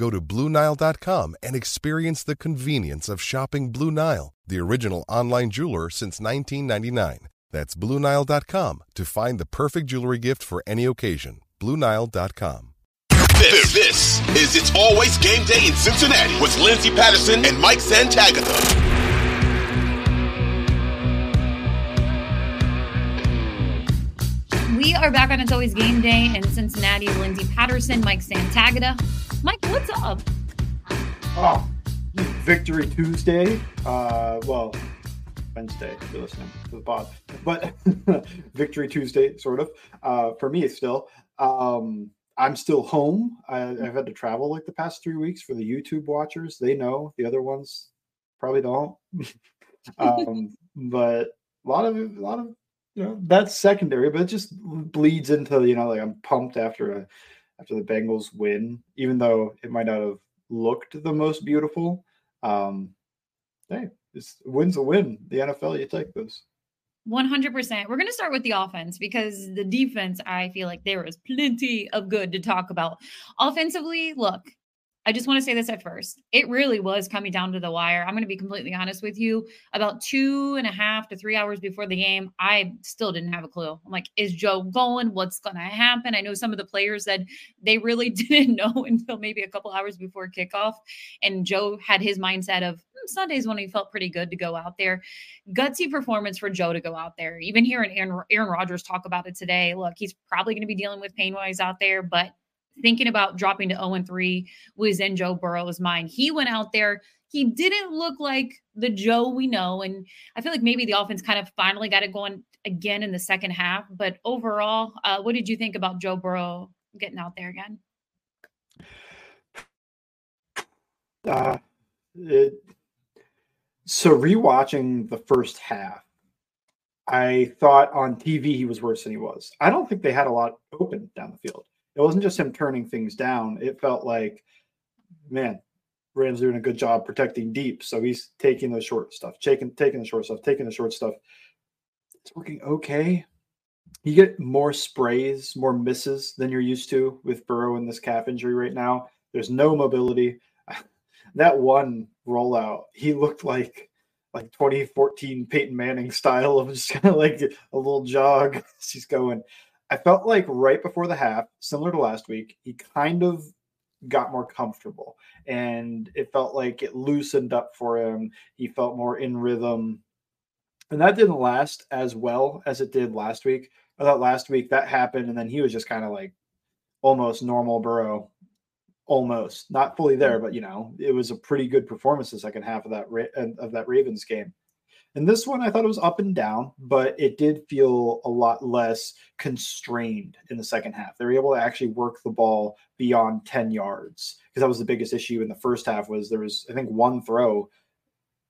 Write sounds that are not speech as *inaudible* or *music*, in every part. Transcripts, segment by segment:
Go to BlueNile.com and experience the convenience of shopping Blue Nile, the original online jeweler since 1999. That's BlueNile.com to find the perfect jewelry gift for any occasion. BlueNile.com. This, this is It's Always Game Day in Cincinnati with Lindsay Patterson and Mike Santagata. We are back on It's Always Game Day in Cincinnati. Lindsay Patterson, Mike Santagata. Mike, what's up? Oh, Victory Tuesday. Uh, well, Wednesday if you're listening to the pod, but *laughs* Victory Tuesday, sort of. Uh, for me, still. Um, I'm still home. I, have had to travel like the past three weeks for the YouTube watchers. They know the other ones probably don't. *laughs* um, but a lot of a lot of you know that's secondary, but it just bleeds into you know like I'm pumped after a after the Bengals win, even though it might not have looked the most beautiful. Um, hey, this wins a win. The NFL, you take this. 100%. We're going to start with the offense because the defense, I feel like there is plenty of good to talk about. Offensively, look, I just want to say this at first. It really was coming down to the wire. I'm going to be completely honest with you. About two and a half to three hours before the game, I still didn't have a clue. I'm like, is Joe going? What's going to happen? I know some of the players said they really *laughs* didn't know until maybe a couple hours before kickoff. And Joe had his mindset of hmm, Sundays when he felt pretty good to go out there. Gutsy performance for Joe to go out there. Even hearing Aaron, Aaron Rodgers talk about it today. Look, he's probably going to be dealing with pain while he's out there, but thinking about dropping to 0 and 3 was in Joe Burrow's mind. He went out there. He didn't look like the Joe we know. And I feel like maybe the offense kind of finally got it going again in the second half. But overall, uh, what did you think about Joe Burrow getting out there again? Uh, it, so rewatching the first half, I thought on TV he was worse than he was. I don't think they had a lot open down the field it wasn't just him turning things down. It felt like, man, Rams doing a good job protecting deep. So he's taking the short stuff, taking taking the short stuff, taking the short stuff. It's working okay. You get more sprays, more misses than you're used to with Burrow in this calf injury right now. There's no mobility. *laughs* That one rollout, he looked like like 2014 Peyton Manning style of just *laughs* kind of like a little jog. He's going. I felt like right before the half, similar to last week, he kind of got more comfortable and it felt like it loosened up for him. He felt more in rhythm. And that didn't last as well as it did last week. I thought last week that happened and then he was just kind of like almost normal Burrow. Almost not fully there, mm. but you know, it was a pretty good performance the second half of that of that Ravens game. And this one, I thought it was up and down, but it did feel a lot less constrained in the second half. They were able to actually work the ball beyond 10 yards because that was the biggest issue in the first half was there was, I think, one throw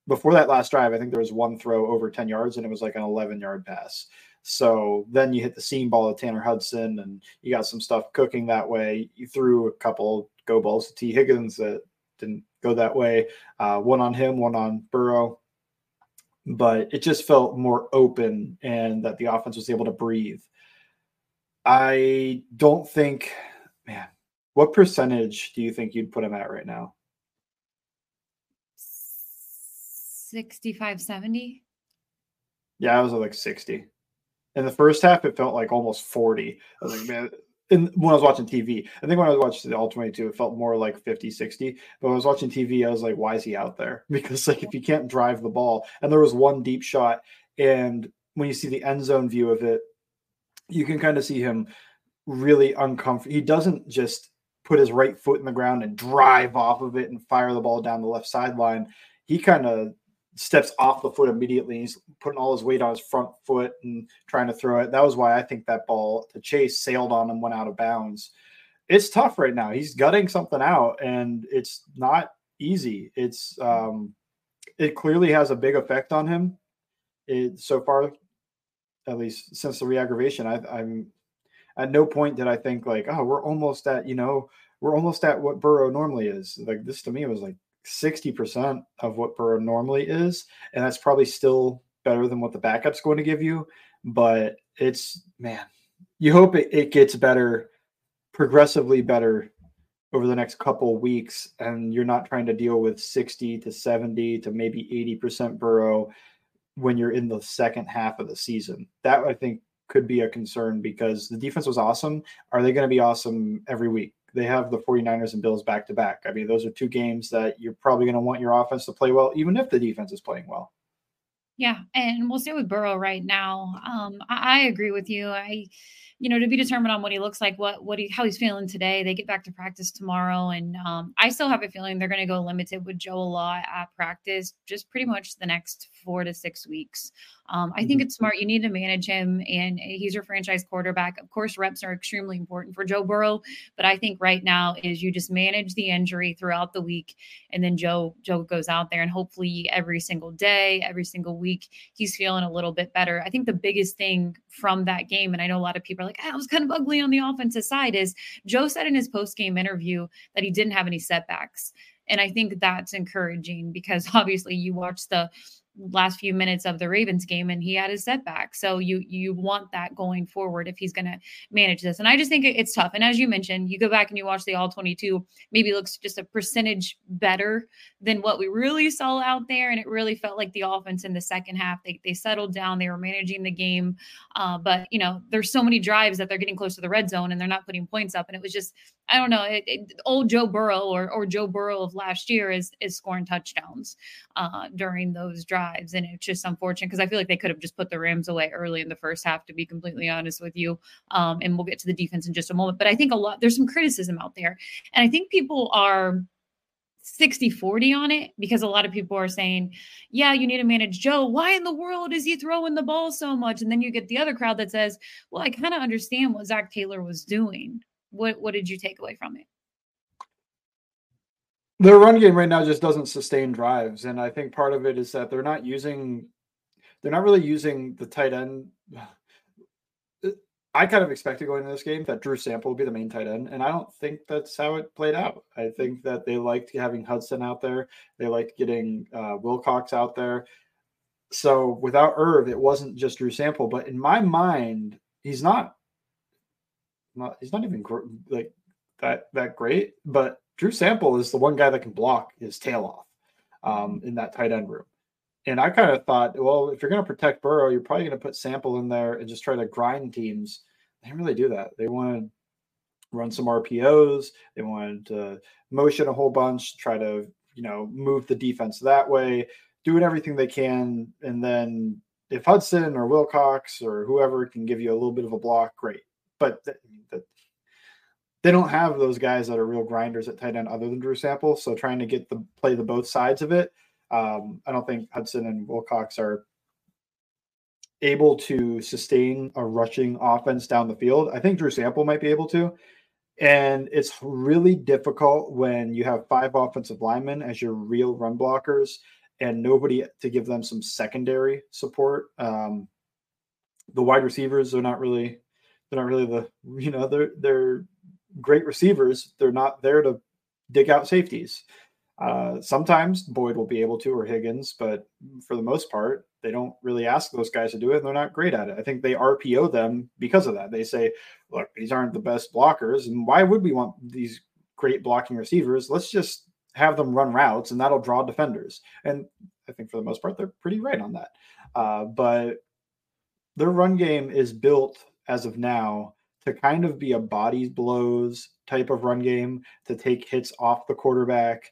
before that last drive. I think there was one throw over 10 yards and it was like an 11 yard pass. So then you hit the seam ball of Tanner Hudson and you got some stuff cooking that way. You threw a couple go balls to T. Higgins that didn't go that way. Uh, one on him, one on Burrow but it just felt more open and that the offense was able to breathe. I don't think, man, what percentage do you think you'd put him at right now? 65, 70. Yeah, I was at like 60. In the first half, it felt like almost 40. I was like, man, and when I was watching TV, I think when I was watching the All 22, it felt more like 50, 60. But when I was watching TV, I was like, why is he out there? *laughs* Because like if you can't drive the ball, and there was one deep shot, and when you see the end zone view of it, you can kind of see him really uncomfortable. He doesn't just put his right foot in the ground and drive off of it and fire the ball down the left sideline. He kind of steps off the foot immediately. He's putting all his weight on his front foot and trying to throw it. That was why I think that ball the chase sailed on him, went out of bounds. It's tough right now. He's gutting something out, and it's not easy. It's um, it clearly has a big effect on him. It so far, at least since the reaggravation, I, I'm at no point did I think like, oh, we're almost at you know, we're almost at what Burrow normally is. Like this to me was like 60% of what Burrow normally is. And that's probably still better than what the backup's going to give you. But it's, man, you hope it, it gets better, progressively better over the next couple weeks. And you're not trying to deal with 60 to 70 to maybe 80% Burrow when you're in the second half of the season. That I think could be a concern because the defense was awesome. Are they going to be awesome every week? They have the 49ers and Bills back to back. I mean, those are two games that you're probably going to want your offense to play well, even if the defense is playing well. Yeah, and we'll stay with Burrow right now. Um, I, I agree with you. I you know, to be determined on what he looks like, what what he how he's feeling today. They get back to practice tomorrow, and um, I still have a feeling they're going to go limited with Joe a lot at practice, just pretty much the next four to six weeks. Um, I think mm-hmm. it's smart. You need to manage him, and he's your franchise quarterback. Of course, reps are extremely important for Joe Burrow, but I think right now is you just manage the injury throughout the week, and then Joe Joe goes out there, and hopefully every single day, every single week, he's feeling a little bit better. I think the biggest thing from that game, and I know a lot of people are like, ah, it was kind of ugly on the offensive side, is Joe said in his post game interview that he didn't have any setbacks. And I think that's encouraging because *laughs* obviously you watch the last few minutes of the Ravens game and he had his setback. So you you want that going forward if he's going to manage this. And I just think it's tough. And as you mentioned, you go back and you watch the all 22, maybe looks just a percentage better than what we really saw out there and it really felt like the offense in the second half they they settled down, they were managing the game. Uh, but, you know, there's so many drives that they're getting close to the red zone and they're not putting points up and it was just I don't know, it, it, old Joe Burrow or or Joe Burrow of last year is is scoring touchdowns uh, during those drives drives. And it's just unfortunate because I feel like they could have just put the Rams away early in the first half, to be completely honest with you. Um, and we'll get to the defense in just a moment. But I think a lot, there's some criticism out there. And I think people are 60 40 on it because a lot of people are saying, yeah, you need to manage Joe. Why in the world is he throwing the ball so much? And then you get the other crowd that says, well, I kind of understand what Zac Taylor was doing. What, what did you take away from it? Their run game right now just doesn't sustain drives, and I think part of it is that they're not using, they're not really using the tight end. *sighs* I kind of expected going into this game that Drew Sample would be the main tight end, and I don't think that's how it played out. I think that they liked having Hudson out there. They liked getting uh, Wilcox out there. So without Irv, it wasn't just Drew Sample, but in my mind, he's not, not he's not even like that that great. But Drew Sample is the one guy that can block his tail off um, in that tight end room. And I kind of thought, well, if you're going to protect Burrow, you're probably going to put Sample in there and just try to grind teams. They didn't really do that. They wanted to run some RPOs. They wanted to motion a whole bunch, try to, you know, move the defense that way, doing everything they can. And then if Hudson or Wilcox or whoever can give you a little bit of a block, great. But they don't have those guys that are real grinders at tight end other than Drew Sample. So trying to get the play the both sides of it, um, I don't think Hudson and Wilcox are able to sustain a rushing offense down the field. I think Drew Sample might be able to. And it's really difficult when you have five offensive linemen as your real run blockers and nobody to give them some secondary support. Um, the wide receivers are not really they're not really the *laughs* you know they're they're great receivers. They're not there to dig out safeties. Uh, sometimes Boyd will be able to or Higgins, but for the most part, they don't really ask those guys to do it. And they're not great at it. I think they RPO them because of that. They say, look, these aren't the best blockers. And why would we want these great blocking receivers? Let's just have them run routes and that'll draw defenders. And I think for the most part, they're pretty right on that. Uh, but their run game is built as of now to kind of be a body blows type of run game, to take hits off the quarterback,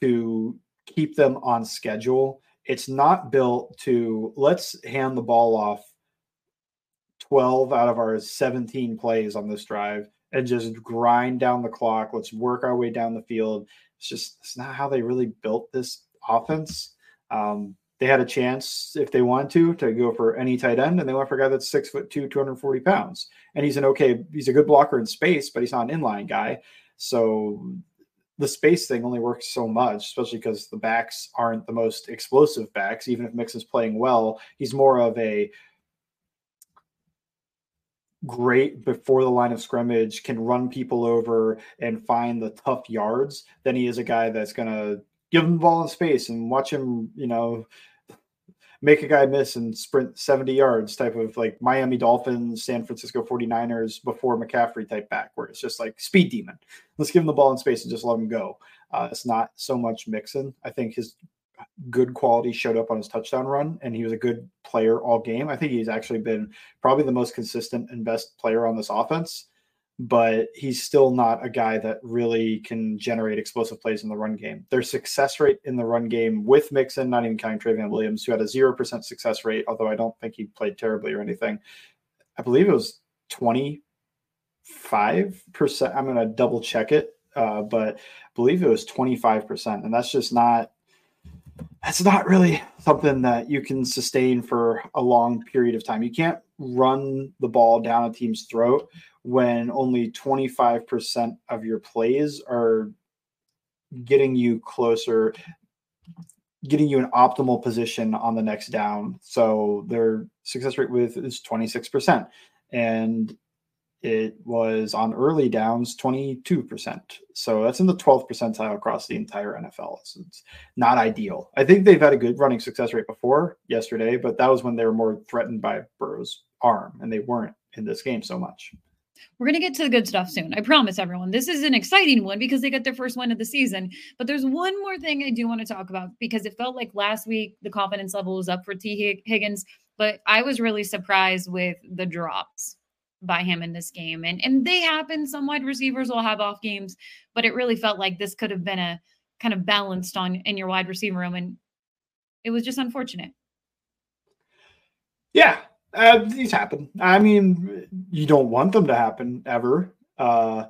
to keep them on schedule. It's not built to let's hand the ball off 12 out of our 17 plays on this drive and just grind down the clock. Let's work our way down the field. It's just it's not how they really built this offense. Um, they had a chance if they wanted to to go for any tight end, and they went for a guy that's six foot two, 240 pounds. And he's an okay, he's a good blocker in space, but he's not an inline guy. So the space thing only works so much, especially because the backs aren't the most explosive backs. Even if Mix is playing well, he's more of a great before the line of scrimmage, can run people over and find the tough yards than he is a guy that's going to give him the ball in space and watch him, you know, make a guy miss and sprint 70 yards type of like Miami Dolphins, San Francisco 49ers before McCaffrey type back, where it's just like speed demon. Let's give him the ball in space and just let him go. Uh, it's not so much Mixon. I think his good quality showed up on his touchdown run, and he was a good player all game. I think he's actually been probably the most consistent and best player on this offense but he's still not a guy that really can generate explosive plays in the run game. Their success rate in the run game with Mixon, not even counting Trayveon Williams, who had a 0% success rate, although I don't think he played terribly or anything. I believe it was 25%. I'm going to double check it, uh, but I believe it was 25%. And that's just not. That's not really something that you can sustain for a long period of time. You can't run the ball down a team's throat when only 25% of your plays are getting you closer getting you an optimal position on the next down. So their success rate with is 26% and it was on early downs 22% so that's in the 12th percentile across the entire nfl so it's not ideal i think they've had a good running success rate before yesterday but that was when they were more threatened by burrow's arm and they weren't in this game so much we're going to get to the good stuff soon. I promise everyone. This is an exciting one because they got their first win of the season. But there's one more thing I do want to talk about because it felt like last week the confidence level was up for T. Higgins, but I was really surprised with the drops by him in this game. And and they happen. Some wide receivers will have off games, but it really felt like this could have been a kind of balanced on in your wide receiver room. And it was just unfortunate. Yeah, uh, these happen. I mean, you don't want them to happen ever. Uh,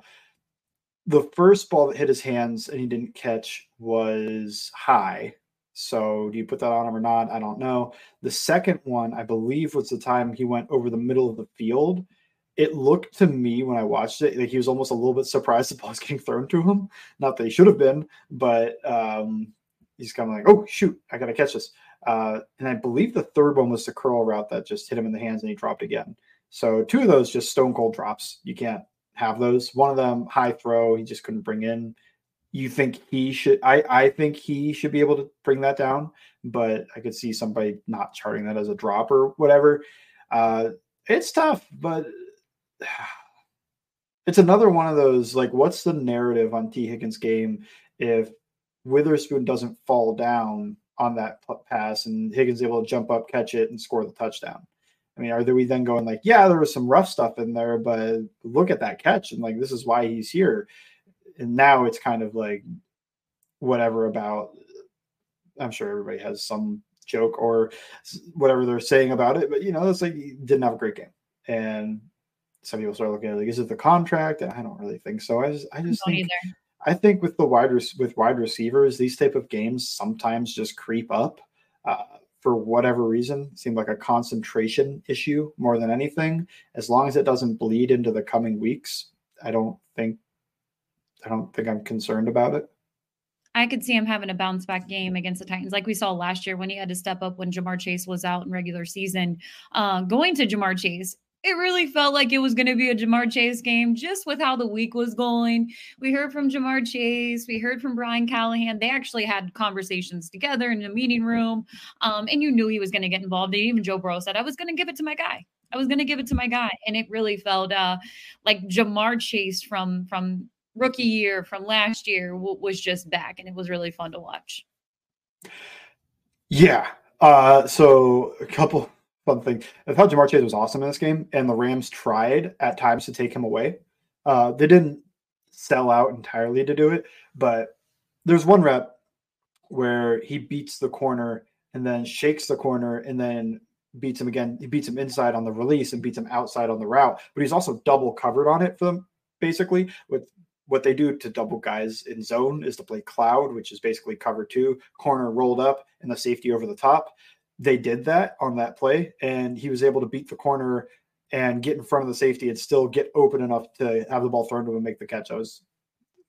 the first ball that hit his hands and he didn't catch was high. So do you put that on him or not? I don't know. The second one, I believe, was the time he went over the middle of the field. It looked to me when I watched it like he was almost a little bit surprised the ball was getting thrown to him. Not that he should have been, but um, he's kind of like, "Oh shoot, I got to catch this." Uh, and I believe the third one was the curl route that just hit him in the hands and he dropped again. So two of those just stone cold drops. You can't have those. One of them high throw, he just couldn't bring in. You think he should? I I think he should be able to bring that down, but I could see somebody not charting that as a drop or whatever. Uh, it's tough, but *sighs* it's another one of those like, what's the narrative on T Higgins' game if Witherspoon doesn't fall down on that pass and Higgins able to jump up, catch it, and score the touchdown. I mean, are we then going like, yeah, there was some rough stuff in there, but look at that catch and like this is why he's here. And now it's kind of like whatever about. I'm sure everybody has some joke or whatever they're saying about it, but you know, it's like he didn't have a great game, and some people start looking at it like, is it the contract? And I don't really think so. I just, I just think. Either I think with the wide with wide receivers, these type of games sometimes just creep up uh, for whatever reason. It seemed like a concentration issue more than anything. As long as it doesn't bleed into the coming weeks, I don't think I don't think I'm concerned about it. I could see him having a bounce back game against the Titans, like we saw last year when he had to step up when Ja'Marr Chase was out in regular season. Uh, going to Ja'Marr Chase, it really felt like it was going to be a Ja'Marr Chase game just with how the week was going. We heard from Ja'Marr Chase, we heard from Brian Callahan. They actually had conversations together in the meeting room, um, and you knew he was going to get involved. And even Joe Burrow said, I was going to give it to my guy. I was going to give it to my guy. And it really felt uh, like Ja'Marr Chase from, from rookie year, from last year, w- was just back. And it was really fun to watch. Yeah. Uh, so a couple fun thing. I thought Ja'Marr Chase was awesome in this game, and the Rams tried at times to take him away. Uh, they didn't sell out entirely to do it, but there's one rep where he beats the corner and then shakes the corner and then beats him again. He beats him inside on the release and beats him outside on the route, but he's also double covered on it for them. Basically, with what they do to double guys in zone is to play cloud, which is basically cover two, corner rolled up, and the safety over the top. They did that on that play, and he was able to beat the corner and get in front of the safety and still get open enough to have the ball thrown to him and make the catch. I was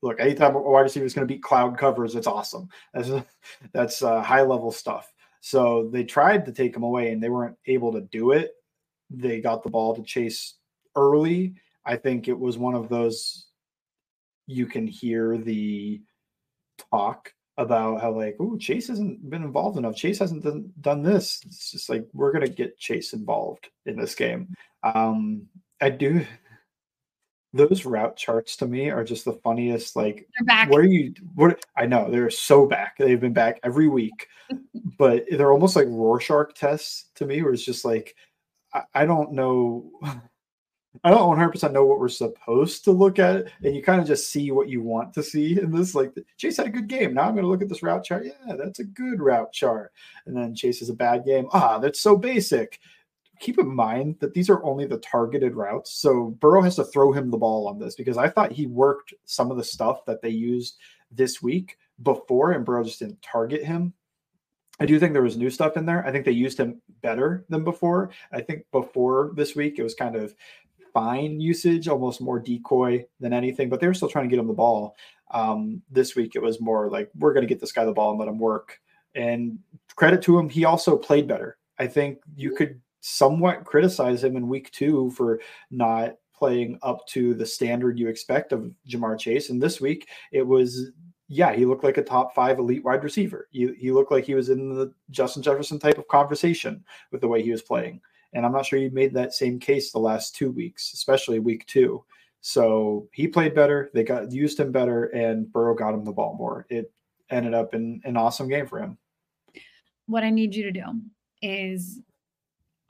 look anytime a wide receiver is going to beat cloud covers, it's awesome. *laughs* That's that's uh, high level stuff. So they tried to take him away and they weren't able to do it. They got the ball to chase early. I think it was one of those you can hear the talk about how like, oh, Chase hasn't been involved enough. Chase hasn't done, done this. It's just like we're gonna get Chase involved in this game. Um, I do. Those route charts to me are just the funniest. Like, where are you? What I know they're so back. They've been back every week, *laughs* but they're almost like Rorschach tests to me, where it's just like I, I don't know. I don't 100% know what we're supposed to look at, and you kind of just see what you want to see in this. Like Chase had a good game. Now I'm going to look at this route chart. Yeah, that's a good route chart. And then Chase is a bad game. Ah, that's so basic. Keep in mind that these are only the targeted routes. So Burrow has to throw him the ball on this because I thought he worked some of the stuff that they used this week before, and Burrow just didn't target him. I do think there was new stuff in there. I think they used him better than before. I think before this week, it was kind of fine usage, almost more decoy than anything, but they were still trying to get him the ball. Um, this week it was more like we're going to get this guy the ball and let him work. And credit to him, he also played better. I think you could somewhat criticize him in week two for not playing up to the standard you expect of Ja'Marr Chase. And this week it was, yeah, he looked like a top five elite wide receiver. He, he looked like he was in the Justin Jefferson type of conversation with the way he was playing. And I'm not sure he made that same case the last two weeks, especially week two. So he played better. They got used him better, and Burrow got him the ball more. It ended up in an awesome game for him. What I need you to do is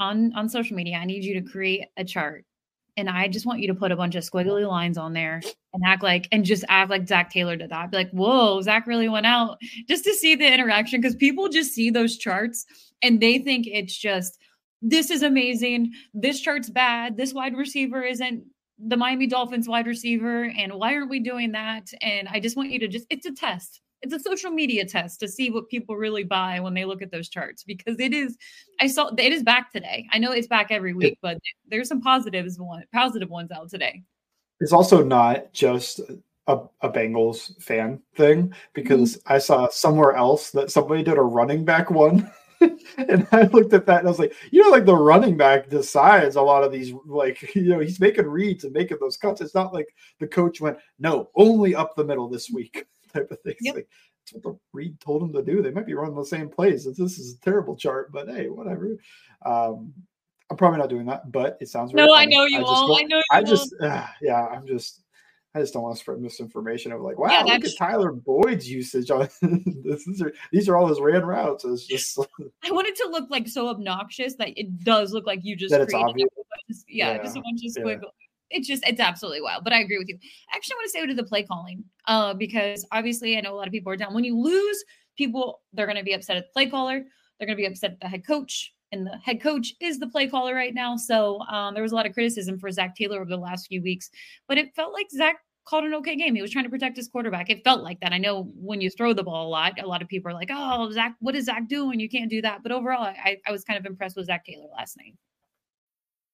on on social media, I need you to create a chart. And I just want you to put a bunch of squiggly lines on there and act like and just act like Zac Taylor did that. Be like, whoa, Zac really went out just to see the interaction because people just see those charts and they think it's just this is amazing. This chart's bad. This wide receiver isn't the Miami Dolphins wide receiver. And why aren't we doing that? And I just want you to just, it's a test. It's a social media test to see what people really buy when they look at those charts because it is, I saw it is back today. I know it's back every week, but there's some positives, one positive ones out today. It's also not just a, a Bengals fan thing because mm-hmm. I saw somewhere else that somebody did a running back one *laughs* *laughs* and I looked at that and I was like, you know, like the running back decides a lot of these, like, *laughs* you know, he's making reads and making those cuts. It's not like the coach went, no, only up the middle this week *laughs* type of thing. Yep. Like, that's what the read told him to do. They might be running the same plays. This is a terrible chart, but hey, whatever. Um, I'm probably not doing that, but it sounds. No, I know you I all. I know you I just, uh, yeah, I'm just I just don't want to spread misinformation of like, wow, yeah, look at Tyler Boyd's usage on *laughs* this. Is, these are all his ran routes. It's just *laughs* I want it to look like so obnoxious that it does look like you just that it's obvious. yeah, yeah, just a bunch of squiggle. Yeah. It's just it's absolutely wild. But I agree with you. I actually want to say to the play calling, uh, because obviously I know a lot of people are down. When you lose, people they're gonna be upset at the play caller, they're gonna be upset at the head coach, and the head coach is the play caller right now. So um, there was a lot of criticism for Zac Taylor over the last few weeks, but it felt like Zac called an okay game. He was trying to protect his quarterback. It felt like that. I know when you throw the ball a lot, a lot of people are like, "Oh, Zac, what is Zac doing? You can't do that." But overall, I, I was kind of impressed with Zac Taylor last night.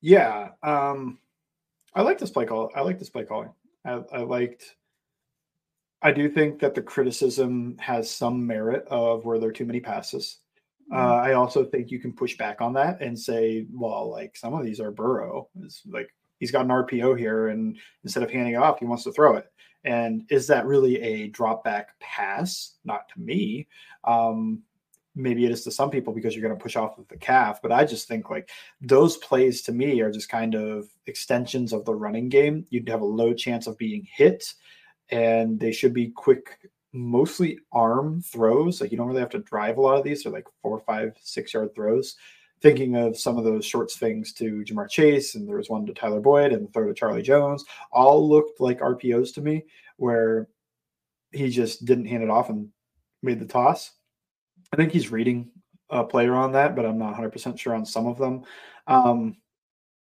Yeah, um, I like this play call. I like this play calling. I, I liked. I do think that the criticism has some merit of where there are too many passes. Uh, I also think you can push back on that and say, well, like some of these are Burrow. It's like he's got an RPO here, and instead of handing it off, he wants to throw it. And is that really a drop back pass? Not to me. Um, maybe it is to some people because you're going to push off of the calf. But I just think like those plays to me are just kind of extensions of the running game. You'd have a low chance of being hit, and they should be quick, mostly arm throws. Like you don't really have to drive a lot of these. They're like four, five, six yard throws. Thinking of some of those short things to Ja'Marr Chase, and there was one to Tyler Boyd and the throw to Charlie Jones, all looked like RPOs to me, where he just didn't hand it off and made the toss I think he's reading a player on that, but I'm not 100% sure on some of them. Um,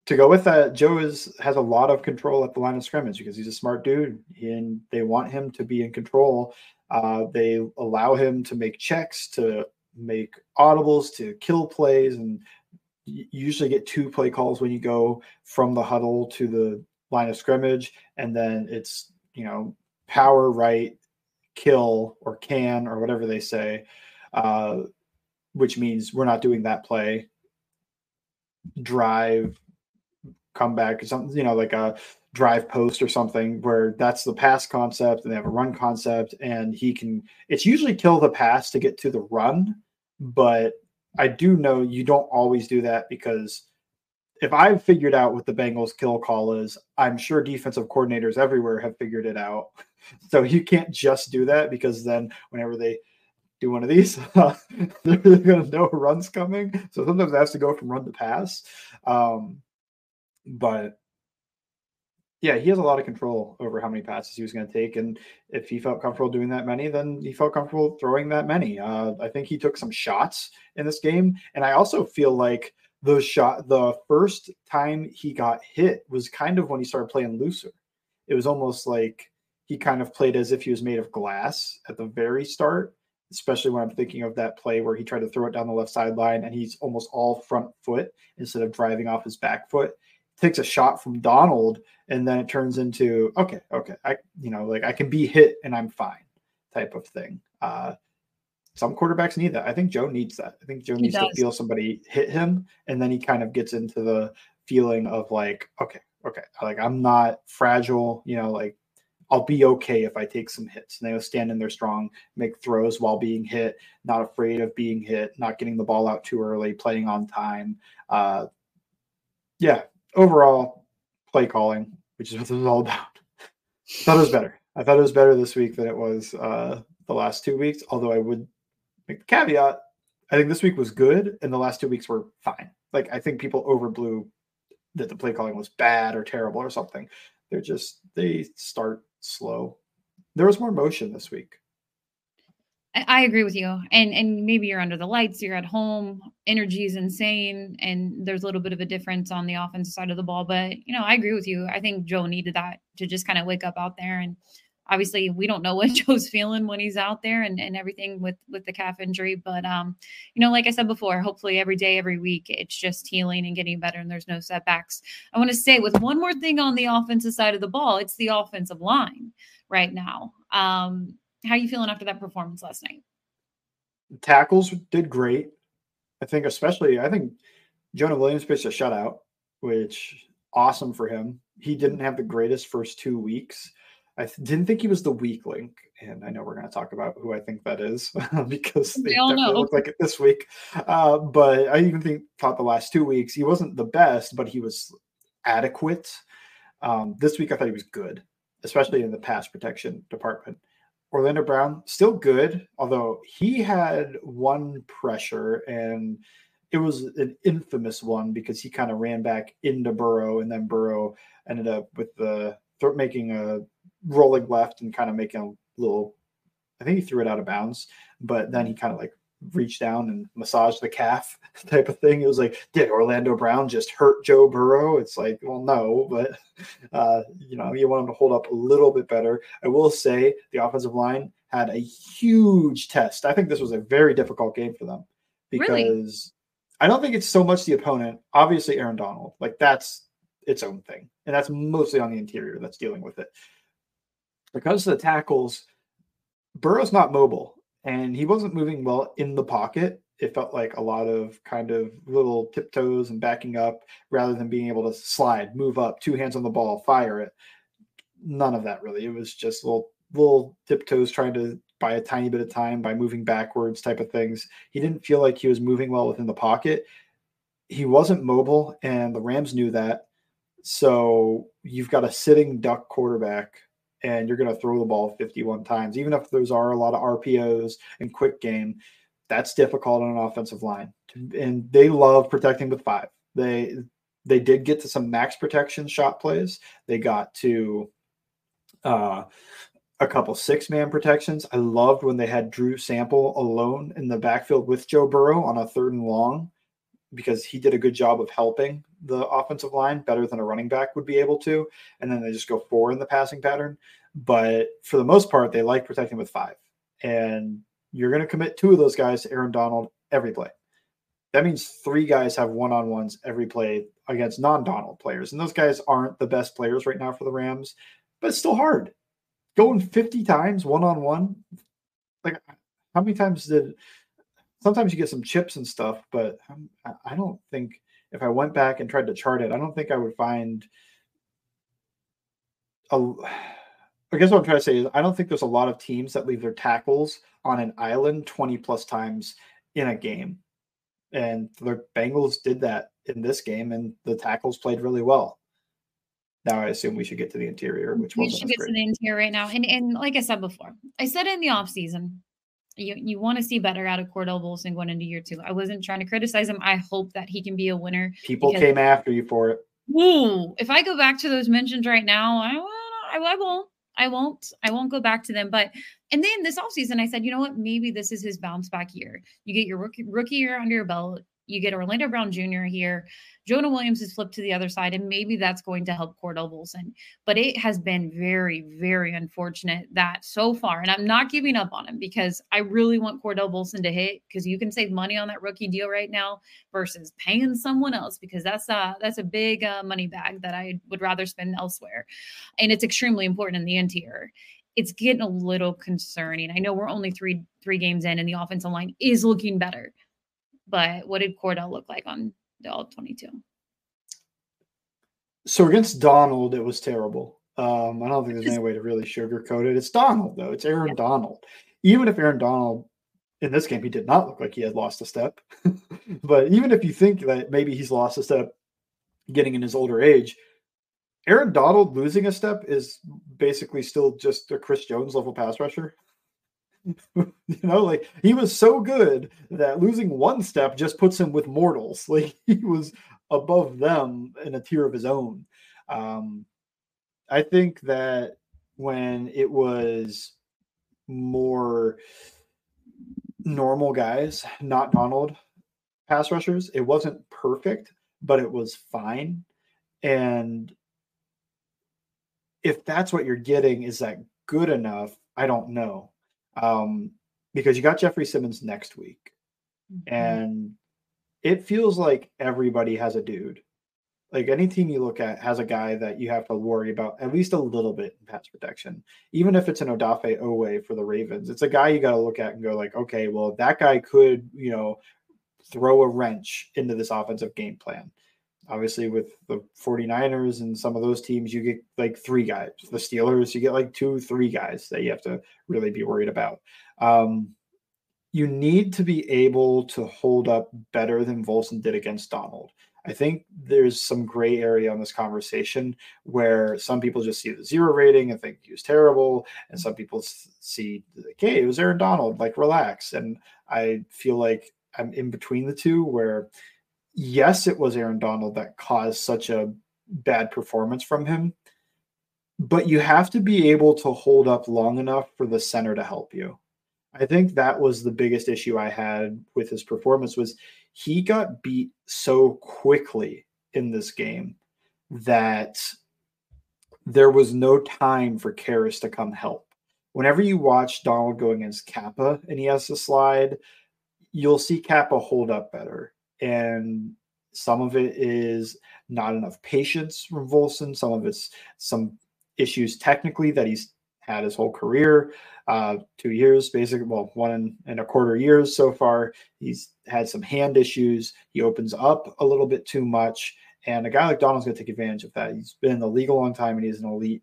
to go with that, Joe is has a lot of control at the line of scrimmage because he's a smart dude, and they want him to be in control. Uh, they allow him to make checks, to make audibles, to kill plays, and you usually get two play calls when you go from the huddle to the line of scrimmage, and then it's you know power right, kill or can or whatever they say uh, which means we're not doing that play. Drive, come back, something, you know, like a drive post or something where that's the pass concept and they have a run concept and he can it's usually kill the pass to get to the run but i do know you don't always do that because if i've figured out what the bengals kill call is i'm sure defensive coordinators everywhere have figured it out *laughs* so you can't just do that because then whenever they do one of these, *laughs* they're going to know a runs coming. So sometimes it has to go from run to pass. Um, but yeah, he has a lot of control over how many passes he was going to take, and if he felt comfortable doing that many, then he felt comfortable throwing that many. Uh, I think he took some shots in this game, and I also feel like the shot the first time he got hit was kind of when he started playing looser. It was almost like he kind of played as if he was made of glass at the very start, especially when I'm thinking of that play where he tried to throw it down the left sideline and he's almost all front foot instead of driving off his back foot. Takes a shot from Donald and then it turns into okay, okay, I you know like I can be hit and I'm fine type of thing. Uh, some quarterbacks need that. I think Joe needs that. I think Joe he needs does. to feel somebody hit him and then he kind of gets into the feeling of like okay, okay, like I'm not fragile, you know, like I'll be okay if I take some hits. And they'll stand in there strong, make throws while being hit, not afraid of being hit, not getting the ball out too early, playing on time. Uh, yeah, overall play calling, which is what this is all about. I thought it was better. I thought it was better this week than it was uh, the last two weeks. Although I would make the caveat, I think this week was good, and the last two weeks were fine. Like I think people overblew that the play calling was bad or terrible or something. They're just they start slow. There was more motion this week. I agree with you. And and maybe you're under the lights, you're at home, energy is insane, and there's a little bit of a difference on the offensive side of the ball. But you know, I agree with you. I think Joe needed that to just kind of wake up out there. And obviously we don't know what *laughs* Joe's feeling when he's out there and, and everything with with the calf injury. But um, you know, like I said before, hopefully every day, every week, it's just healing and getting better and there's no setbacks. I want to say with one more thing on the offensive side of the ball, it's the offensive line right now. Um, how are you feeling after that performance last night? Tackles did great. I think, especially, I think Jonah Williams pitched a shutout, which awesome for him. He didn't have the greatest first two weeks. I th- didn't think he was the weak link, and I know we're going to talk about who I think that is *laughs* because they all definitely know. look like it this week. Uh, but I even think thought the last two weeks he wasn't the best, but he was adequate. Um, this week I thought he was good, especially in the pass protection department. Orlando Brown still good, although he had one pressure and it was an infamous one because he kind of ran back into Burrow and then Burrow ended up with the making a rolling left and kind of making a little I think he threw it out of bounds, but then he kind of like reached down and massaged the calf *laughs* type of thing. It was like, did Orlando Brown just hurt Joe Burrow? It's like, well, no, but uh, you know, you want him to hold up a little bit better. I will say the offensive line had a huge test. I think this was a very difficult game for them because Really? I don't think it's so much the opponent. Obviously, Aaron Donald, like that's its own thing, and that's mostly on the interior that's dealing with it. Because of the tackles, Burrow's not mobile, and he wasn't moving well in the pocket. It felt like a lot of kind of little tiptoes and backing up rather than being able to slide, move up, two hands on the ball, fire it. None of that really. It was just little little tiptoes trying to buy a tiny bit of time by moving backwards type of things. He didn't feel like he was moving well within the pocket. He wasn't mobile, and the Rams knew that. So you've got a sitting duck quarterback, and you're going to throw the ball 51 times, even if those are a lot of RPOs and quick game. That's difficult on an offensive line, and they love protecting with five. They they did get to some max protection shot plays. They got to uh, a couple six man protections. I loved when they had Drew Sample alone in the backfield with Joe Burrow on a third and long because he did a good job of helping the offensive line better than a running back would be able to. And then they just go four in the passing pattern. But for the most part, they like protecting with five. And you're going to commit two of those guys to Aaron Donald every play. That means three guys have one on ones every play against non Donald players. And those guys aren't the best players right now for the Rams, but it's still hard. Going 50 times one on one. Like, how many times did sometimes you get some chips and stuff, but um, I- I don't think if I went back and tried to chart it, I don't think I would find a. *sighs* I guess what I'm trying to say is I don't think there's a lot of teams that leave their tackles on an island 20 plus times in a game. And the Bengals did that in this game, and the tackles played really well. Now I assume we should get to the interior, which we should get to the interior right now. And and like I said before, I said in the off season, you you want to see better out of Cordell Volson going into year two. I wasn't trying to criticize him. I hope that he can be a winner. People because- came after you for it. Ooh, if I go back to those mentions right now, I, I, I won't. I won't. I won't go back to them. But and then this offseason, I said, you know what? Maybe this is his bounce back year. You get your rookie, rookie year under your belt. You get Orlando Brown Jr. here. Jonah Williams is flipped to the other side, and maybe that's going to help Cordell Volson. But it has been very, very unfortunate that so far, and I'm not giving up on him because I really want Cordell Volson to hit because you can save money on that rookie deal right now versus paying someone else because that's a that's a big uh, money bag that I would rather spend elsewhere, and it's extremely important in the interior. It's getting a little concerning. I know we're only three three games in, and the offensive line is looking better. But what did Cordell look like on the all 22? So against Donald, it was terrible. Um, I don't think there's any way to really sugarcoat it. It's Donald, though. It's Aaron Donald. Even if Aaron Donald in this game, he did not look like he had lost a step. *laughs* but even if you think that maybe he's lost a step getting in his older age, Aaron Donald losing a step is basically still just a Chris Jones level pass rusher. *laughs* you know, like he was so good that losing one step just puts him with mortals. *laughs* Like he was above them in a tier of his own. Um, I think that when it was more normal guys, not Donald pass rushers, it wasn't perfect, but it was fine. And if that's what you're getting, is that good enough? I don't know. Um, because you got Jeffrey Simmons next week, and it feels like everybody has a dude. Like any team you look at has a guy that you have to worry about at least a little bit in pass protection. Even if it's an Odafe Oweh for the Ravens, it's a guy you got to look at and go like, okay, well that guy could, you know, throw a wrench into this offensive game plan. Obviously, with the 49ers and some of those teams, you get like three guys. The Steelers, you get like two, three guys that you have to really be worried about. Um, you need to be able to hold up better than Volson did against Donald. I think there's some gray area on this conversation where some people just see the zero rating and think he was terrible, and some people see, okay, it was Aaron Donald, like relax. And I feel like I'm in between the two where, yes, it was Aaron Donald that caused such a bad performance from him, but you have to be able to hold up long enough for the center to help you. I think that was the biggest issue I had with his performance was he got beat so quickly in this game that there was no time for Karras to come help. Whenever you watch Donald go against Cappa and he has to slide, you'll see Cappa hold up better. And some of it is not enough patience from Volson. Some of it's some issues technically that he's had his whole career uh, two years, basically, well, one and a quarter years so far. He's had some hand issues. He opens up a little bit too much. And a guy like Donald's going to take advantage of that. He's been in the league a long time and he's an elite,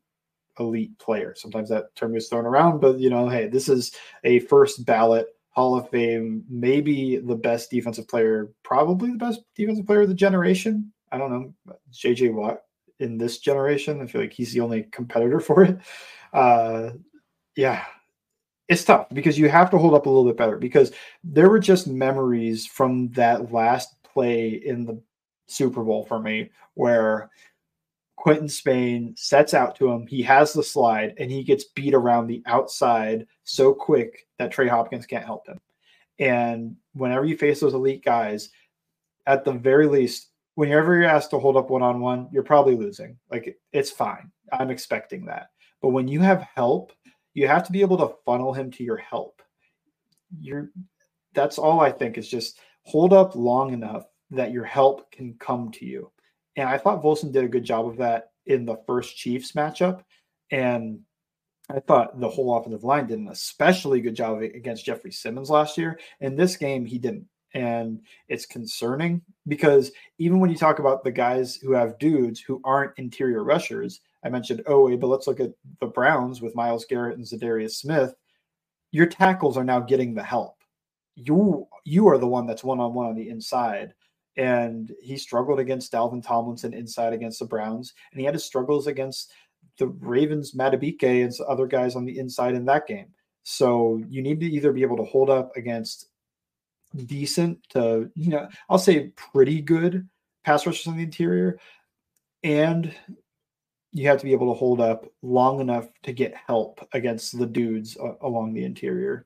elite player. Sometimes that term gets thrown around, but you know, hey, this is a first ballot Hall of Fame, maybe the best defensive player, probably the best defensive player of the generation. I don't know, JJ Watt in this generation. I feel like he's the only competitor for it. Uh, yeah, it's tough because you have to hold up a little bit better because there were just memories from that last play in the Super Bowl for me where Quinton Spain sets out to him. He has the slide and he gets beat around the outside so quick that Trey Hopkins can't help him. And whenever you face those elite guys, at the very least, whenever you're asked to hold up one on one, you're probably losing. Like it's fine. I'm expecting that. But when you have help you have to be able to funnel him to your help. You're that's all I think is just hold up long enough that your help can come to you. And I thought Volson did a good job of that in the first Chiefs matchup. And I thought the whole offensive line did an especially good job against Jeffery Simmons last year. In this game, he didn't. And it's concerning because even when you talk about the guys who have dudes who aren't interior rushers, I mentioned Oweh, but let's look at the Browns with Myles Garrett and Za'Darius Smith. Your tackles are now getting the help. You you are the one that's one on one on the inside. And he struggled against Dalvin Tomlinson inside against the Browns, and he had his struggles against the Ravens, Madubuike, and other guys on the inside in that game. So you need to either be able to hold up against decent to, you know, I'll say pretty good pass rushers on the interior, and you have to be able to hold up long enough to get help against the dudes along the interior.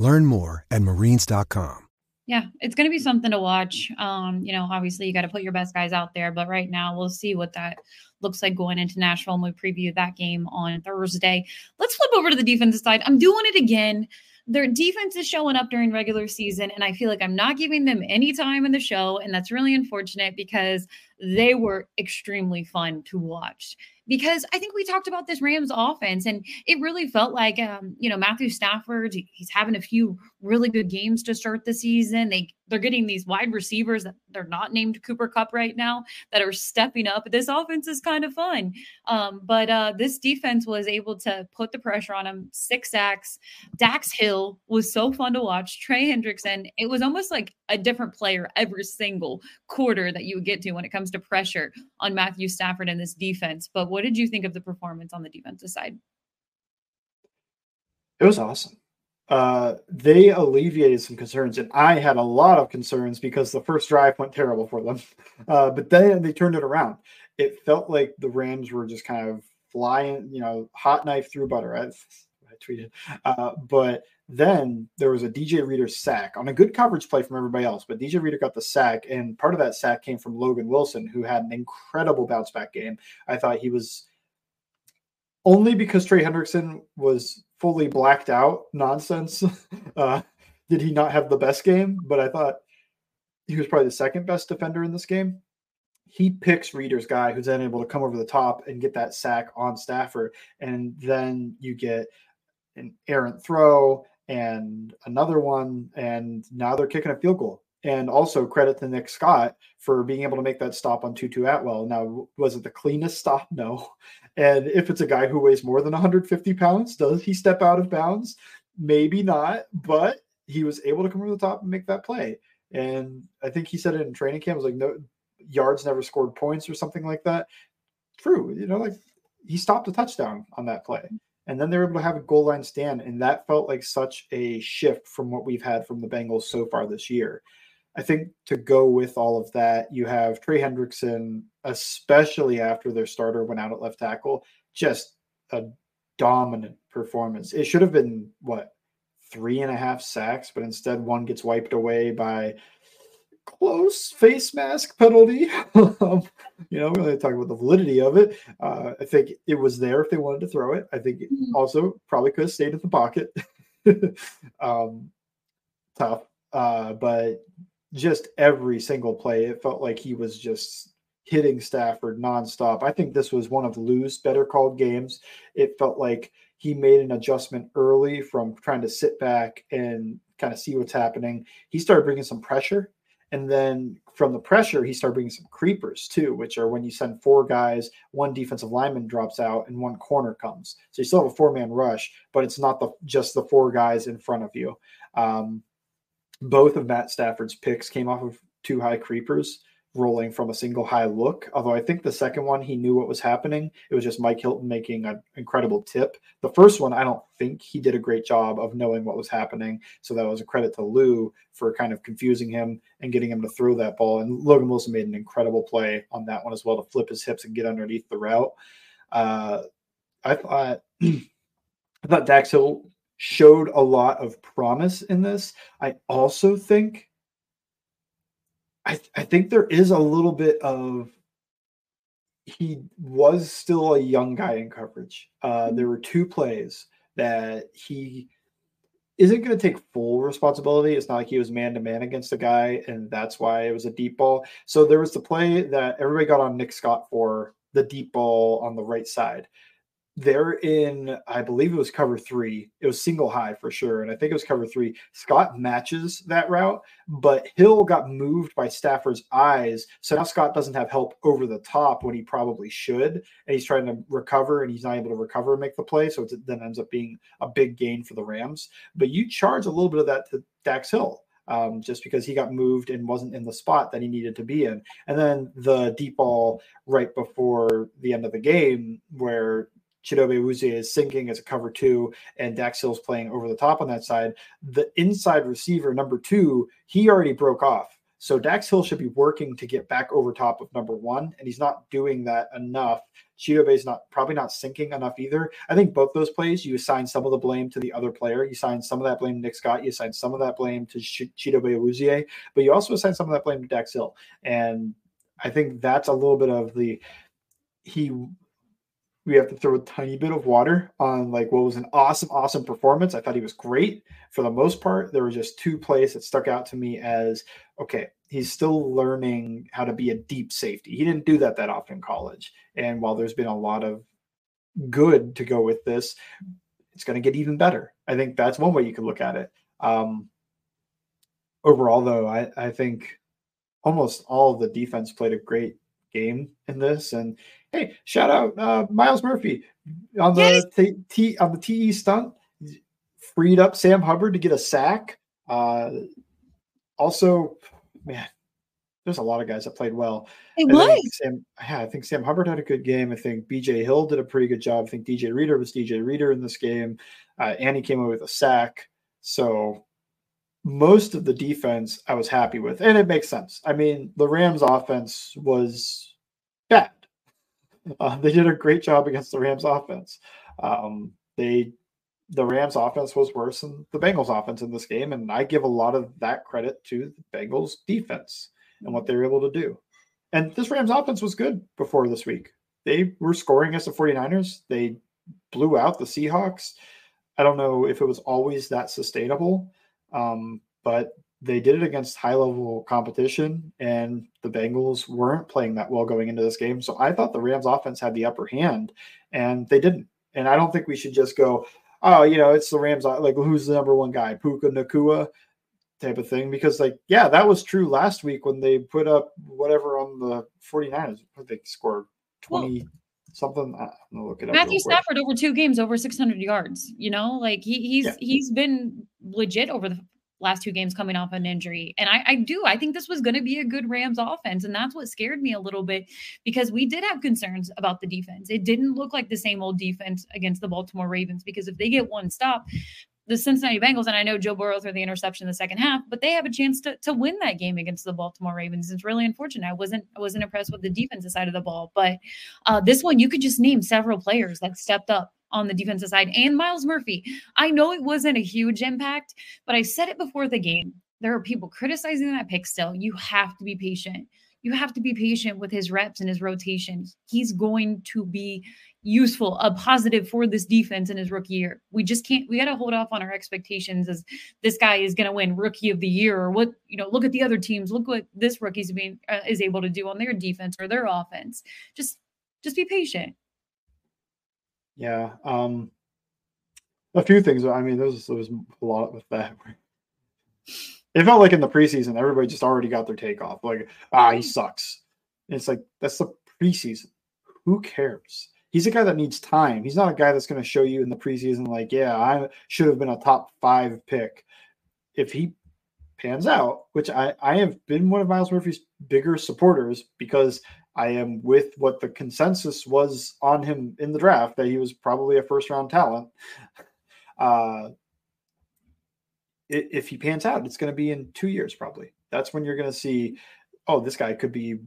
Learn more at marines.com. Yeah, it's going to be something to watch. Um, you know, obviously you got to put your best guys out there, but right now we'll see what that looks like going into Nashville and we preview that game on Thursday. Let's flip over to the defensive side. I'm doing it again their defense is showing up during regular season and i feel like i'm not giving them any time in the show and that's really unfortunate because they were extremely fun to watch because I think we talked about this Rams offense and it really felt like, um, you know, Matthew Stafford, he's having a few really good games to start the season. They, they're getting these wide receivers that they're not named Cooper Kupp right now that are stepping up. This offense is kind of fun. Um, but uh, this defense was able to put the pressure on him. Six sacks. Dax Hill was so fun to watch. Trey Hendrickson, it was almost like a different player every single quarter that you would get to when it comes to pressure on Matthew Stafford and this defense. But what did you think of the performance on the defensive side? It was awesome. Uh, they alleviated some concerns, and I had a lot of concerns because the first drive went terrible for them. *laughs* Uh, but then they turned it around. It felt like the Rams were just kind of flying, you know, hot knife through butter. I, *laughs* I tweeted. Uh, but then there was a DJ Reader sack on a good coverage play from everybody else, but DJ Reader got the sack, and part of that sack came from Logan Wilson, who had an incredible bounce back game. I thought he was only because Trey Hendrickson was fully blacked out nonsense. *laughs* Uh, did he not have the best game? But I thought he was probably the second best defender in this game. He picks Reader's guy who's then able to come over the top and get that sack on Stafford. And then you get an errant throw and another one. And now they're kicking a field goal. And also credit to Nick Scott for being able to make that stop on Tutu Atwell. Now, was it the cleanest stop? No. And if it's a guy who weighs more than 150 pounds, does he step out of bounds? Maybe not, but he was able to come over the top and make that play. And I think he said it in training camp. It was like no yards never scored points or something like that. True, you know, like he stopped a touchdown on that play. And then they were able to have a goal line stand. And that felt like such a shift from what we've had from the Bengals so far this year. I think to go with all of that, you have Trey Hendrickson, especially after their starter went out at left tackle, just a dominant performance. It should have been what three and a half sacks, but instead one gets wiped away by close face mask penalty. *laughs* um, you know, we're going to talk about the validity of it. Uh, I think it was there if they wanted to throw it. I think it mm-hmm. also probably could have stayed in the pocket. *laughs* um, tough, uh, but just every single play, it felt like he was just hitting Stafford nonstop. I think this was one of Lou's better called games. It felt like he made an adjustment early from trying to sit back and kind of see what's happening. He started bringing some pressure. And then from the pressure, he started bringing some creepers too, which are when you send four guys, one defensive lineman drops out, and one corner comes. So you still have a four man rush, but it's not the just the four guys in front of you. Um, both of Matt Stafford's picks came off of two high creepers rolling from a single high look. Although I think the second one, he knew what was happening. It was just Mike Hilton making an incredible tip. The first one, I don't think he did a great job of knowing what was happening. So that was a credit to Lou for kind of confusing him and getting him to throw that ball. And Logan Wilson made an incredible play on that one as well to flip his hips and get underneath the route. Uh, I thought. *clears throat* I thought Dax Hill showed a lot of promise in this. I also think I, th- I think there is a little bit of he was still a young guy in coverage. Uh, mm-hmm. there were two plays that he isn't going to take full responsibility. It's not like he was man to man against a guy, and that's why it was a deep ball. So there was the play that everybody got on Nick Scott for the deep ball on the right side they're in, I believe it was cover three. It was single high for sure. And I think it was cover three. Scott matches that route, but Hill got moved by Stafford's eyes. So now Scott doesn't have help over the top when he probably should. And he's trying to recover and he's not able to recover and make the play. So it then ends up being a big gain for the Rams. But you charge a little bit of that to Dax Hill. Um, just because he got moved and wasn't in the spot that he needed to be in. And then the deep ball right before the end of the game, where Chidobe Awuzie is sinking as a cover two, and Dax Hill's playing over the top on that side. The inside receiver, number two, he already broke off. So Dax Hill should be working to get back over top of number one, and he's not doing that enough. Chidobe is not probably not sinking enough either. I think both those plays, you assign some of the blame to the other player. You assign some of that blame to Nick Scott. You assign some of that blame to Ch- Chidobe Awuzie, but you also assign some of that blame to Dax Hill. And I think that's a little bit of the he we have to throw a tiny bit of water on like what was an awesome, awesome performance. I thought he was great for the most part. There were just two plays that stuck out to me as okay, he's still learning how to be a deep safety. He didn't do that that often in college. And while there's been a lot of good to go with this, it's going to get even better. I think that's one way you could look at it. Um, overall, though, I, I think almost all of the defense played a great game in this. And hey, shout out uh, Myles Murphy on the yes. t-, t on the TE stunt, freed up Sam Hubbard to get a sack. Uh, also, man, there's a lot of guys that played well. It was. Sam, yeah, I think Sam Hubbard had a good game. I think BJ Hill did a pretty good job. I think DJ Reader was DJ Reader in this game. Uh, Annie came away with a sack. So most of the defense I was happy with, and it makes sense. I mean, the Rams' offense was bad. *laughs* Uh, they did a great job against the Rams' offense. Um, they the Rams offense was worse than the Bengals offense in this game. And I give a lot of that credit to the Bengals defense and what they were able to do. And this Rams offense was good before this week. They were scoring against the 49ers. They blew out the Seahawks. I don't know if it was always that sustainable, um, but they did it against high level competition, and the Bengals weren't playing that well going into this game. So I thought the Rams offense had the upper hand, and they didn't. And I don't think we should just go, oh, you know, it's the Rams. Like, who's the number one guy? Puka Nacua type of thing. Because, like, yeah, that was true last week when they put up whatever on the 49ers. They scored 20 well, something. I'm gonna look it. Matthew Stafford over two games, over 600 yards. You know, like he, he's yeah. he's been legit over the last two games coming off an injury. And I, I do. I think this was going to be a good Rams offense. And that's what scared me a little bit because we did have concerns about the defense. It didn't look like the same old defense against the Baltimore Ravens because if they get one stop, the Cincinnati Bengals, and I know Joe Burrow threw the interception in the second half, but they have a chance to, to win that game against the Baltimore Ravens. It's really unfortunate. I wasn't I wasn't impressed with the defensive side of the ball, but uh, this one you could just name several players that stepped up on the defensive side and Myles Murphy. I know it wasn't a huge impact, but I said it before the game. There are people criticizing that pick still. You have to be patient. You have to be patient with his reps and his rotation. He's going to be useful, a positive for this defense in his rookie year. We just can't, we got to hold off on our expectations as this guy is going to win rookie of the year or what, you know, look at the other teams. Look what this rookie's being, uh, is able to do on their defense or their offense. Just, just be patient. Yeah. Um, a few things. I mean, there was, there was a lot with that. It felt like in the preseason, everybody just already got their takeoff. Like, ah, he sucks. And it's like, that's the preseason. Who cares? He's a guy that needs time. He's not a guy that's going to show you in the preseason, like, yeah, I should have been a top five pick. If he pans out, which I, I have been one of Myles Murphy's bigger supporters because I am with what the consensus was on him in the draft that he was probably a first round talent. Uh, if he pans out, it's going to be in two years probably. That's when you're going to see, oh, this guy could be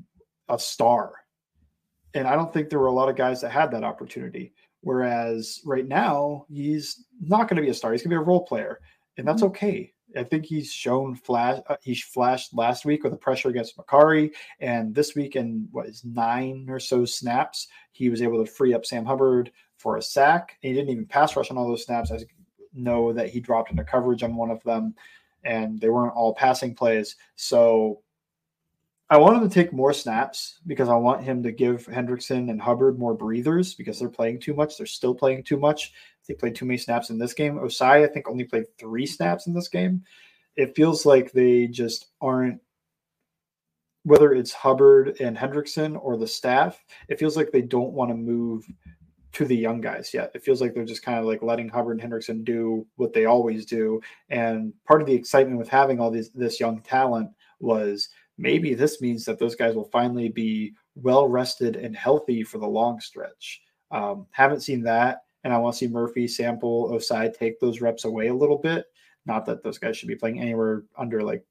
a star. And I don't think there were a lot of guys that had that opportunity. Whereas right now, he's not going to be a star. He's going to be a role player, and that's mm-hmm. okay. I think he's shown flash. Uh, he flashed last week with the pressure against Mekari, and this week in what is nine or so snaps, he was able to free up Sam Hubbard for a sack. He didn't even pass rush on all those snaps. I know that he dropped into coverage on one of them, and they weren't all passing plays. So I want him to take more snaps because I want him to give Hendrickson and Hubbard more breathers because they're playing too much. They're still playing too much. They played too many snaps in this game. Ossai, I think, only played three snaps in this game. It feels like they just aren't, whether it's Hubbard and Hendrickson or the staff, it feels like they don't want to move to the young guys yet. It feels like they're just kind of like letting Hubbard and Hendrickson do what they always do. And part of the excitement with having all these this young talent was maybe this means that those guys will finally be well rested and healthy for the long stretch. Um, haven't seen that and I want to see Murphy, Sample, Ossai take those reps away a little bit. Not that those guys should be playing anywhere under like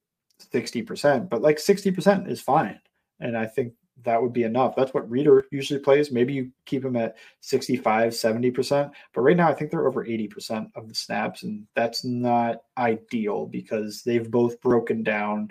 60%, but like 60% is fine. And I think that would be enough. That's what Reader usually plays. Maybe you keep him at 65, 70%. But right now, I think they're over 80% of the snaps. And that's not ideal because they've both broken down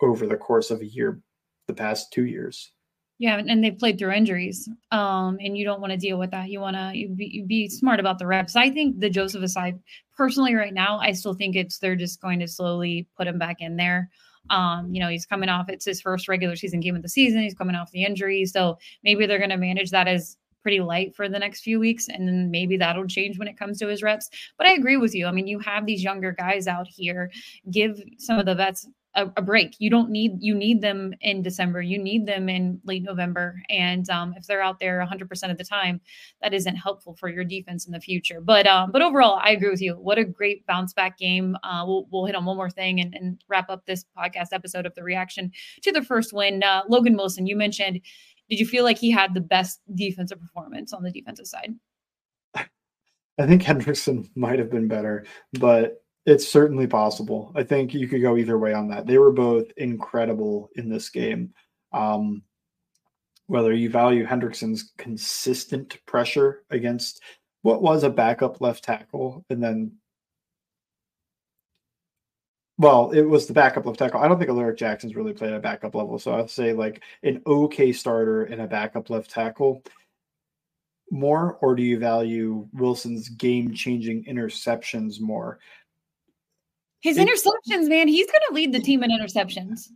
over the course of a year, the past two years. Yeah, and they've played through injuries, um, and you don't want to deal with that. You want to be, be, smart about the reps. I think the Joseph Ossai, personally, right now, I still think it's they're just going to slowly put him back in there. Um, you know, he's coming off; it's his first regular season game of the season. He's coming off the injury, so maybe they're going to manage that as pretty light for the next few weeks and then maybe that'll change when it comes to his reps but i agree with you i mean you have these younger guys out here give some of the vets a, a, break. You don't need you need them in December. You need them in late November. And um, if they're out there 100% of the time, that isn't helpful for your defense in the future. But um, but overall, I agree with you. What a great bounce back game. Uh, we'll, we'll hit on one more thing and, and wrap up this podcast episode of the reaction to the first win. Uh, Logan Wilson, you mentioned. Did you feel like he had the best defensive performance on the defensive side? *laughs* I think Henderson might have been better, but it's certainly possible. I think you could go either way on that. They were both incredible in this game. Um, whether you value Hendrickson's consistent pressure against what was a backup left tackle, and then well, it was the backup left tackle. I don't think Alaric Jackson's really played at backup level, so I'd say like an okay starter and a backup left tackle more, or do you value Wilson's game-changing interceptions more? His It- interceptions, man, he's going to lead the team in interceptions.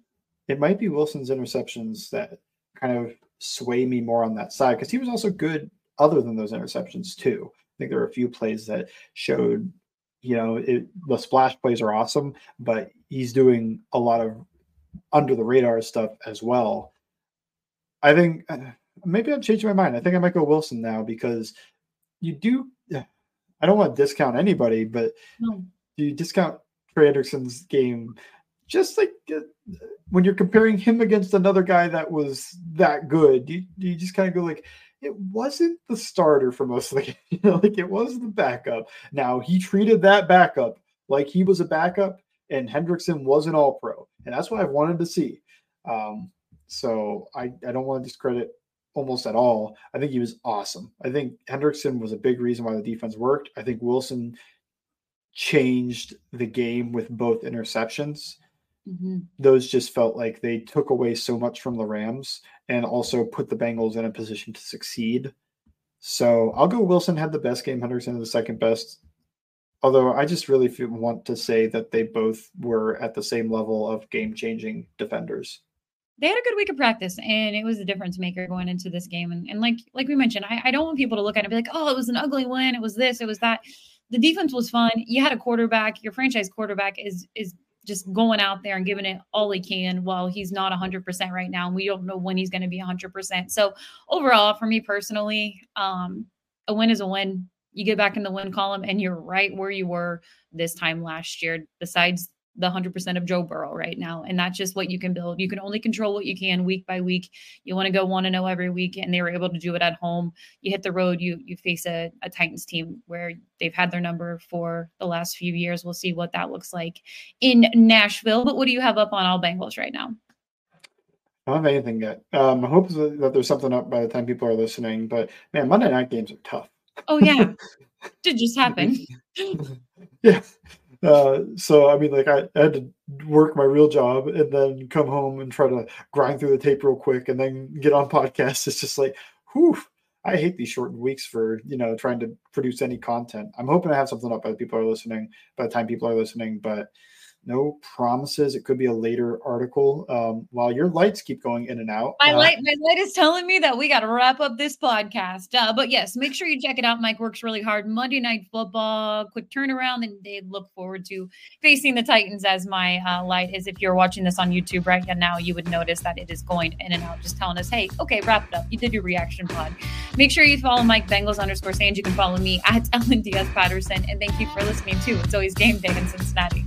It might be Wilson's interceptions that kind of sway me more on that side because he was also good other than those interceptions too. I think there were a few plays that showed, you know, it, the splash plays are awesome, but he's doing a lot of under the radar stuff as well. I think uh, maybe I'm changing my mind. I think I might go Wilson now because you do. I don't want to discount anybody, but No. you discount Anderson's game just like uh, when you're comparing him against another guy that was that good, you, you just kind of go like, it wasn't the starter for most of the *laughs* game. You know, like it was the backup. Now he treated that backup like he was a backup, and Hendrickson was an all pro. And that's what I've wanted to see. Um, so I, I don't want to discredit almost at all. I think he was awesome. I think Hendrickson was a big reason why the defense worked. I think Wilson changed the game with both interceptions Mhm. those just felt like they took away so much from the Rams and also put the Bengals in a position to succeed. So I'll go Wilson had the best game, Henderson the second best. Although I just really want to say that they both were at the same level of game changing defenders. They had a good week of practice, and it was a difference maker going into this game. And, and like like we mentioned, I, I don't want people to look at it and be like, oh, it was an ugly win. It was this. It was that. The defense was fun. You had a quarterback. Your franchise quarterback is is just going out there and giving it all he can while he's not 100% right now. And we don't know when he's going to be 100%. So overall, for me personally, um, a win is a win. You get back in the win column and you're right where you were this time last year, besides the 100% of Joe Burrow right now. And that's just what you can build. You can only control what you can week by week. You want to go 1 to 0 every week and they were able to do it at home. You hit the road, you you face a, a Titans team where they've had their number for the last few years. We'll see what that looks like in Nashville. But what do you have up on all Bengals right now? I don't have anything yet. Um, I hope that there's something up by the time people are listening. But man, Monday night games are tough. Oh yeah. *laughs* Did just happen. *laughs* yeah. Uh, so I mean, like I, I had to work my real job and then come home and try to grind through the tape real quick and then get on *laughs* podcasts. It's just like, whew. I hate these shortened weeks for you know trying to produce any content. I'm hoping I have something up by the people are listening by the time people are listening, but no promises. It could be a later article. Um, while your lights keep going in and out. My uh, light, my light is telling me that we got to wrap up this podcast. Uh, but yes, make sure you check it out. Mike works really hard. Monday Night Football, quick turnaround, and they look forward to facing the Titans. As my uh, light is, if you're watching this on YouTube right now, you would notice that it is going in and out, just telling us, "Hey, okay, wrap it up. You did your reaction pod." Make sure you follow Mike Bengals underscore Sands. You can follow me at *laughs* Ellen Diaz Patterson, and thank you for listening too. It's always game day in Cincinnati.